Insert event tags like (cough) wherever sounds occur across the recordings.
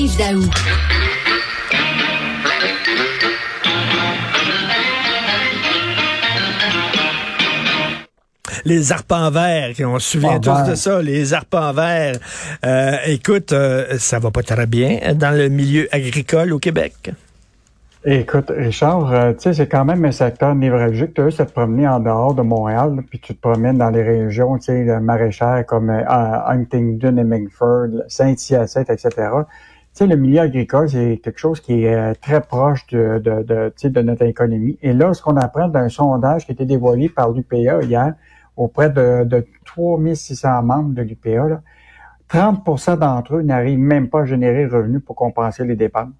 Yves Daou. les arpents verts, on se souvient Ah, tous de ça, les arpents verts. Euh, écoute, euh, ça va pas très bien dans le milieu agricole au Québec. Écoute, Richard, euh, tu sais, c'est quand même un secteur névralgique. Tu veux te promener en dehors de Montréal, puis tu te promènes dans les régions, tu sais, maraîchères comme euh, Huntingdon et Mingford, Saint-Hyacinthe, etc. Sais, le milieu agricole, c'est quelque chose qui est euh, très proche de, de, de, de notre économie. Et là, ce qu'on apprend d'un sondage qui a été dévoilé par l'UPA hier, auprès de, de 3600 membres de l'UPA, là, 30% d'entre eux n'arrivent même pas à générer le revenu pour compenser les dépenses.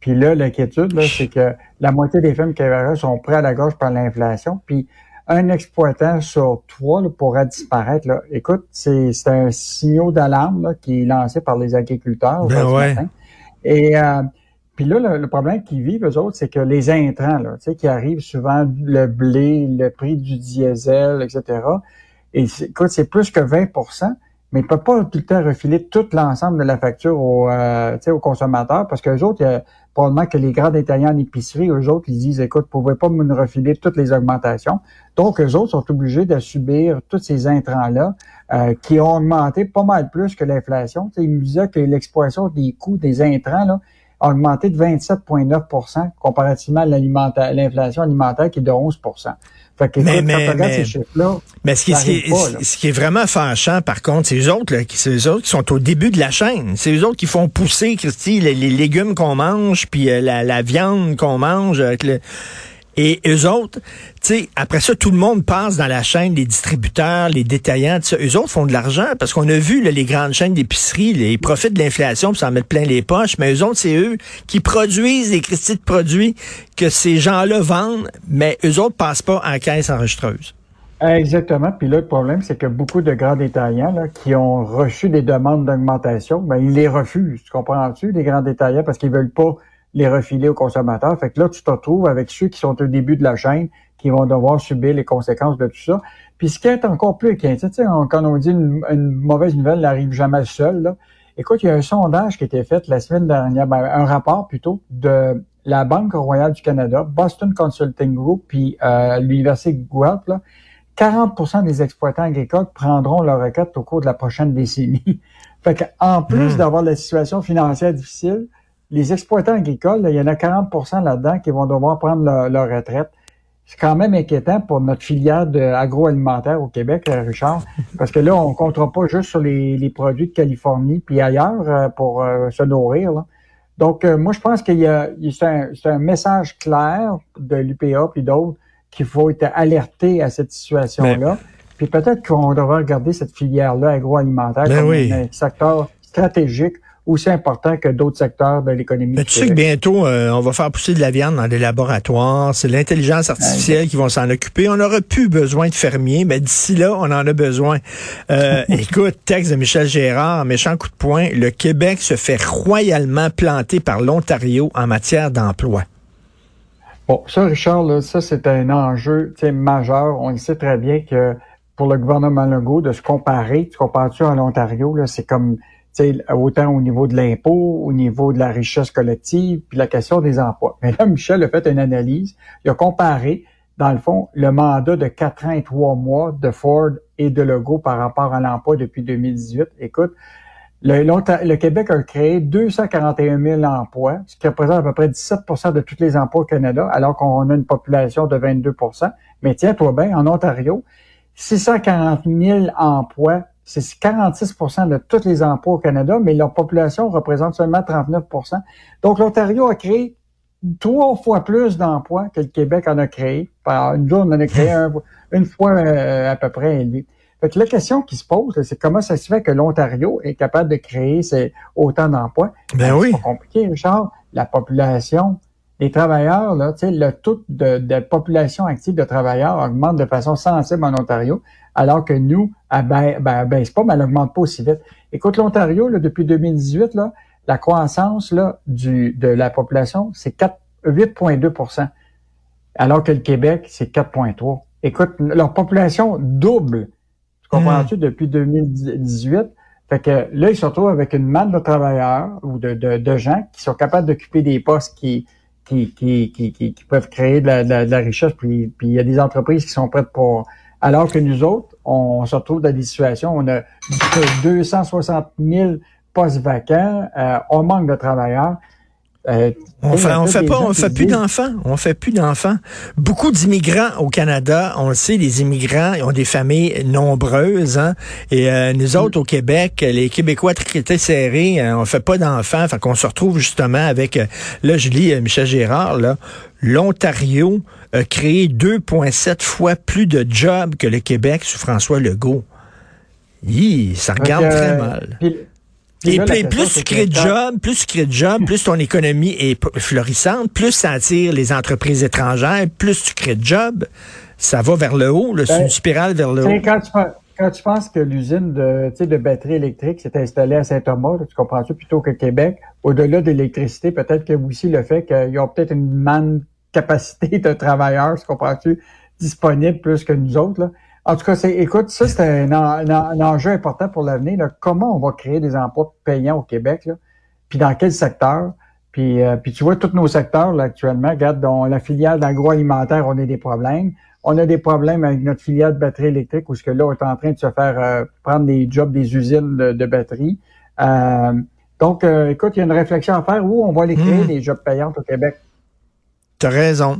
Puis là, l'inquiétude, c'est que la moitié des femmes québécoises sont prêts à la gorge par l'inflation. Puis un exploitant sur trois là, pourra disparaître. Là. Écoute, c'est c'est un signal d'alarme qui est lancé par les agriculteurs Ben ouais. matin. Et euh, puis là, le, le problème qu'ils vivent, eux autres, c'est que les intrants, là, tu sais, qui arrivent souvent, le blé, le prix du diesel, etc. Et écoute, c'est plus que 20 mais ils ne peuvent pas tout le temps refiler tout l'ensemble de la facture aux, euh, aux consommateurs parce qu'eux autres, probablement que les grands détaillants en épicerie, eux autres, ils disent, écoute, vous ne pouvez pas me refiler toutes les augmentations. Donc, eux autres sont obligés de subir tous ces intrants-là euh, qui ont augmenté pas mal plus que l'inflation. Ils me disaient que l'exploitation des coûts des intrants là, a augmenté de 27,9% comparativement à l'inflation alimentaire qui est de 11 Fait que, Mais- mais- quand mais- ces chiffres-là, Mais ce qui, Ça ce qui- arrive pas, là. ce qui est vraiment fâchant, par contre, c'est eux autres, là, qui, c'est eux autres qui sont au début de la chaîne. C'est eux autres qui font pousser, Christy, les, les légumes qu'on mange, puis euh, la, la viande qu'on mange. avec le- Et eux autres, tu sais, après ça, tout le monde passe dans la chaîne, les distributeurs, les détaillants, tout. Eux autres font de l'argent parce qu'on a vu là, les grandes chaînes d'épicerie, ils profitent de l'inflation pour s'en mettre plein les poches, mais eux autres, c'est eux qui produisent les Christy de produits que ces gens-là vendent, mais eux autres passent pas en caisse enregistreuse. Exactement. Puis là, le problème, c'est que beaucoup de grands détaillants là, qui ont reçu des demandes d'augmentation, ben, ils les refusent. Tu comprends-tu, les grands détaillants, parce qu'ils veulent pas les refiler aux consommateurs. Fait que là, tu te retrouves avec ceux qui sont au début de la chaîne, qui vont devoir subir les conséquences de tout ça. Puis ce qui est encore plus inquiétant, tu sais, on- quand on dit une, une mauvaise nouvelle n'arrive jamais seule, là. Écoute, il y a un sondage qui a été fait la semaine dernière, ben, un rapport plutôt, de la Banque royale du Canada, Boston Consulting Group, puis euh, l'Université Guelph, là, 40% des exploitants agricoles prendront leur retraite au cours de la prochaine décennie. (laughs) fait que, en plus Hmm. d'avoir la situation financière difficile, les exploitants agricoles, là, il y en a 40% là-dedans qui vont devoir prendre leur, leur retraite. C'est quand même inquiétant pour notre filière agroalimentaire au Québec, euh, Richard, (laughs) parce que là, on ne comptera pas juste sur les, les produits de Californie puis ailleurs euh, pour euh, se nourrir. là. Donc, euh, moi, je pense qu'il y a, c'est un, message clair de l'UPA puis d'autres qu'il faut être alerté à cette situation-là. Puis peut-être qu'on devrait regarder cette filière-là agroalimentaire Ben comme oui. un secteur stratégique aussi important que d'autres secteurs de l'économie. Tu sais que bientôt, euh, on va faire pousser de la viande dans des laboratoires. C'est l'intelligence artificielle qui va s'en occuper. On n'aura plus besoin de fermiers, mais d'ici là, on en a besoin. Euh, (laughs) écoute, texte de Michel Gérard, méchant coup de poing. Le Québec se fait royalement planter par l'Ontario en matière d'emploi. Bon, ça, Richard, là, ça, c'est un enjeu majeur. On le sait très bien que pour le gouvernement Legault, de se comparer, tu compares-tu à l'Ontario, là, c'est comme autant au niveau de l'impôt, au niveau de la richesse collective, puis la question des emplois. Mais là, Michel a fait une analyse. Il a comparé, dans le fond, le mandat de quatre ans et mois de Ford et de Legault par rapport à l'emploi depuis 2018. Écoute, le Québec a créé 241 000 emplois, ce qui représente à peu près 17% de tous les emplois au Canada, alors qu'on a une population de 22% Mais tiens-toi bien, en Ontario, 640 000 emplois, c'est 46% de tous les emplois au Canada, mais leur population représente seulement 39% Donc, l'Ontario a créé trois fois plus d'emplois que le Québec en a créé. Journée, on en a créé (laughs) un- une fois euh, à peu près élevé. Fait que la question qui se pose, c'est comment ça se fait que l'Ontario est capable de créer ces, autant d'emplois? Ben oui. C'est compliqué, Richard. La population, les travailleurs, là, le taux de, de population active de travailleurs augmente de façon sensible en Ontario, alors que nous, elle ba- ben, baisse pas, mais elle augmente pas aussi vite. Écoute, l'Ontario, là, depuis 2018, là, la croissance là, du, de la population, c'est 4 8,2% alors que le Québec, c'est 4,3 Écoute, leur population double. Tu comprends-tu? Depuis 2018? Fait que là, ils se retrouvent avec une manne de travailleurs ou de, de, gens qui sont capables d'occuper des postes qui, qui, qui, qui, qui, peuvent créer de la, de la, richesse. Puis, puis il y a des entreprises qui sont prêtes pour... Alors que nous autres, on se retrouve dans des situations où on a 260 000 postes vacants, euh, on manque de travailleurs. Euh, on fait, on fait pas, on fait plus d'enfants. On fait plus d'enfants. Beaucoup d'immigrants au Canada, on le sait, les immigrants ils ont des familles nombreuses. Hein? Et euh, nous mm. autres au Québec, les Québécois très serrés, euh, on fait pas d'enfants. Fait qu'on se retrouve justement avec, là je lis Michel Gérard, là, l'Ontario a créé 2,7 fois plus de jobs que le Québec sous François Legault. Hi, ça regarde très mal. Et plus, tu crées de jobs, plus tu crées de jobs, plus ton économie est florissante, plus ça attire les entreprises étrangères, plus tu crées de jobs, ça va vers le haut, c'est une ben, spirale vers le haut. Quand tu, quand tu penses que l'usine de, de batteries électriques s'est installée à Saint-Thomas, tu comprends ça, plutôt que Québec, au-delà de l'électricité, peut-être que aussi le fait qu'ils ont peut-être une manne capacité (laughs) de travailleurs, tu comprends-tu, disponible plus que nous autres, là. En tout cas, c'est, écoute, ça, c'est un, enjeu important pour l'avenir. Comment on va créer des emplois payants au Québec? Là? Puis dans quel secteur? Puis, euh, puis tu vois, tous nos secteurs là, actuellement, regarde, dans la filière d'agroalimentaire, on a des problèmes. On a des problèmes avec notre filière de batterie électrique, où ce que là, on est en train de se faire euh, prendre des jobs des usines de, de batterie. Euh, donc, écoute, il y a une réflexion à faire où on va aller créer mmh. des jobs payants au Québec. Tu as raison.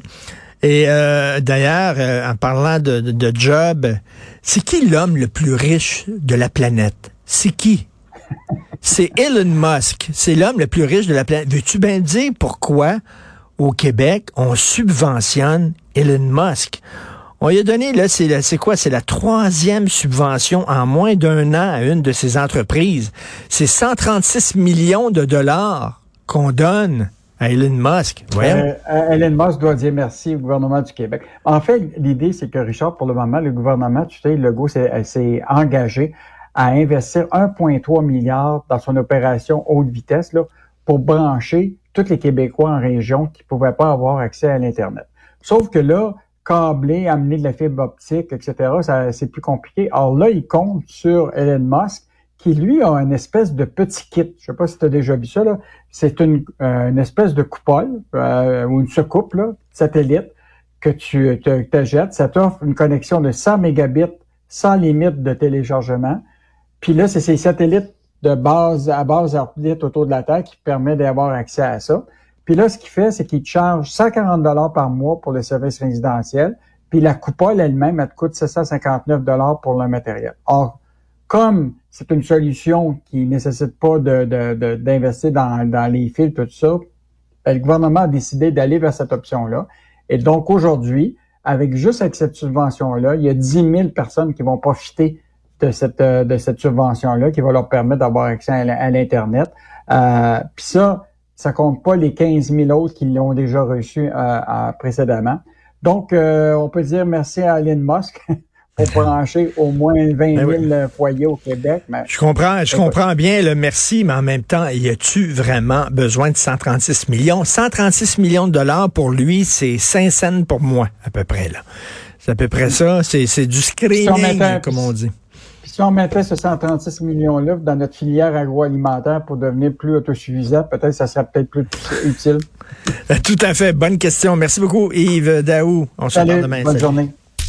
Et euh, d'ailleurs, euh, en parlant de, de, job, c'est qui l'homme le plus riche de la planète? C'est qui? C'est Elon Musk. C'est l'homme le plus riche de la planète. Veux-tu bien dire pourquoi au Québec, on subventionne Elon Musk? On lui a donné, là, c'est quoi? C'est la troisième subvention en moins d'un an à une de ces entreprises. C'est 136 millions de dollars qu'on donne Elon Musk. Euh, Elon Musk doit dire merci au gouvernement du Québec. En fait, l'idée, c'est que Richard, pour le moment, le gouvernement, tu sais, Legault s'est engagé à investir 1,3 milliard dans son opération haute vitesse là, pour brancher tous les Québécois en région qui ne pouvaient pas avoir accès à l'Internet. Sauf que là, câbler, amener de la fibre optique, etc., c'est plus compliqué. Alors là, il compte sur Elon Musk qui lui a une espèce de petit kit. Je sais pas si tu as déjà vu ça. C'est une, euh, une espèce de coupole euh, ou une soucoupe là, satellite que tu te jettes. Ça t'offre une connexion de 100 mégabits sans limite de téléchargement. Puis là, c'est ces satellites de base à base orbite autour de la Terre qui permet d'avoir accès à ça. Puis là, ce qu'il fait, c'est qu'il te charge 140 dollars par mois pour le service résidentiel. Puis la coupole elle-même, elle te coûte 759 dollars pour le matériel. Or, comme c'est une solution qui nécessite pas d'investir de, de, dans, dans, les fils, tout ça, ben, le gouvernement a décidé d'aller vers cette option-là. Et donc aujourd'hui, avec juste avec cette subvention-là, il y a 10 000 personnes qui vont profiter de cette, de cette subvention-là, qui va leur permettre d'avoir accès à l'Internet. Euh, Puis ça, ça compte pas les 15 000 autres qui l'ont déjà reçu euh, précédemment. Donc, euh, on peut dire merci à Elon Musk (laughs) pour brancher au moins 20 000 ben foyers au Québec. je comprends, je comprends bien le merci, mais en même temps, y a-tu vraiment besoin de 136 millions? 136 millions de dollars pour lui, c'est 5 cents pour moi, à peu près, là. C'est à peu près ça. C'est du screening, comme on dit. si on mettait ce 136 millions-là dans notre filière agroalimentaire pour devenir plus autosuffisant, peut-être ça serait peut-être plus (laughs) utile. Tout à fait. Bonne question. Merci beaucoup, Yves Daou. On se revoit demain. Bonne journée.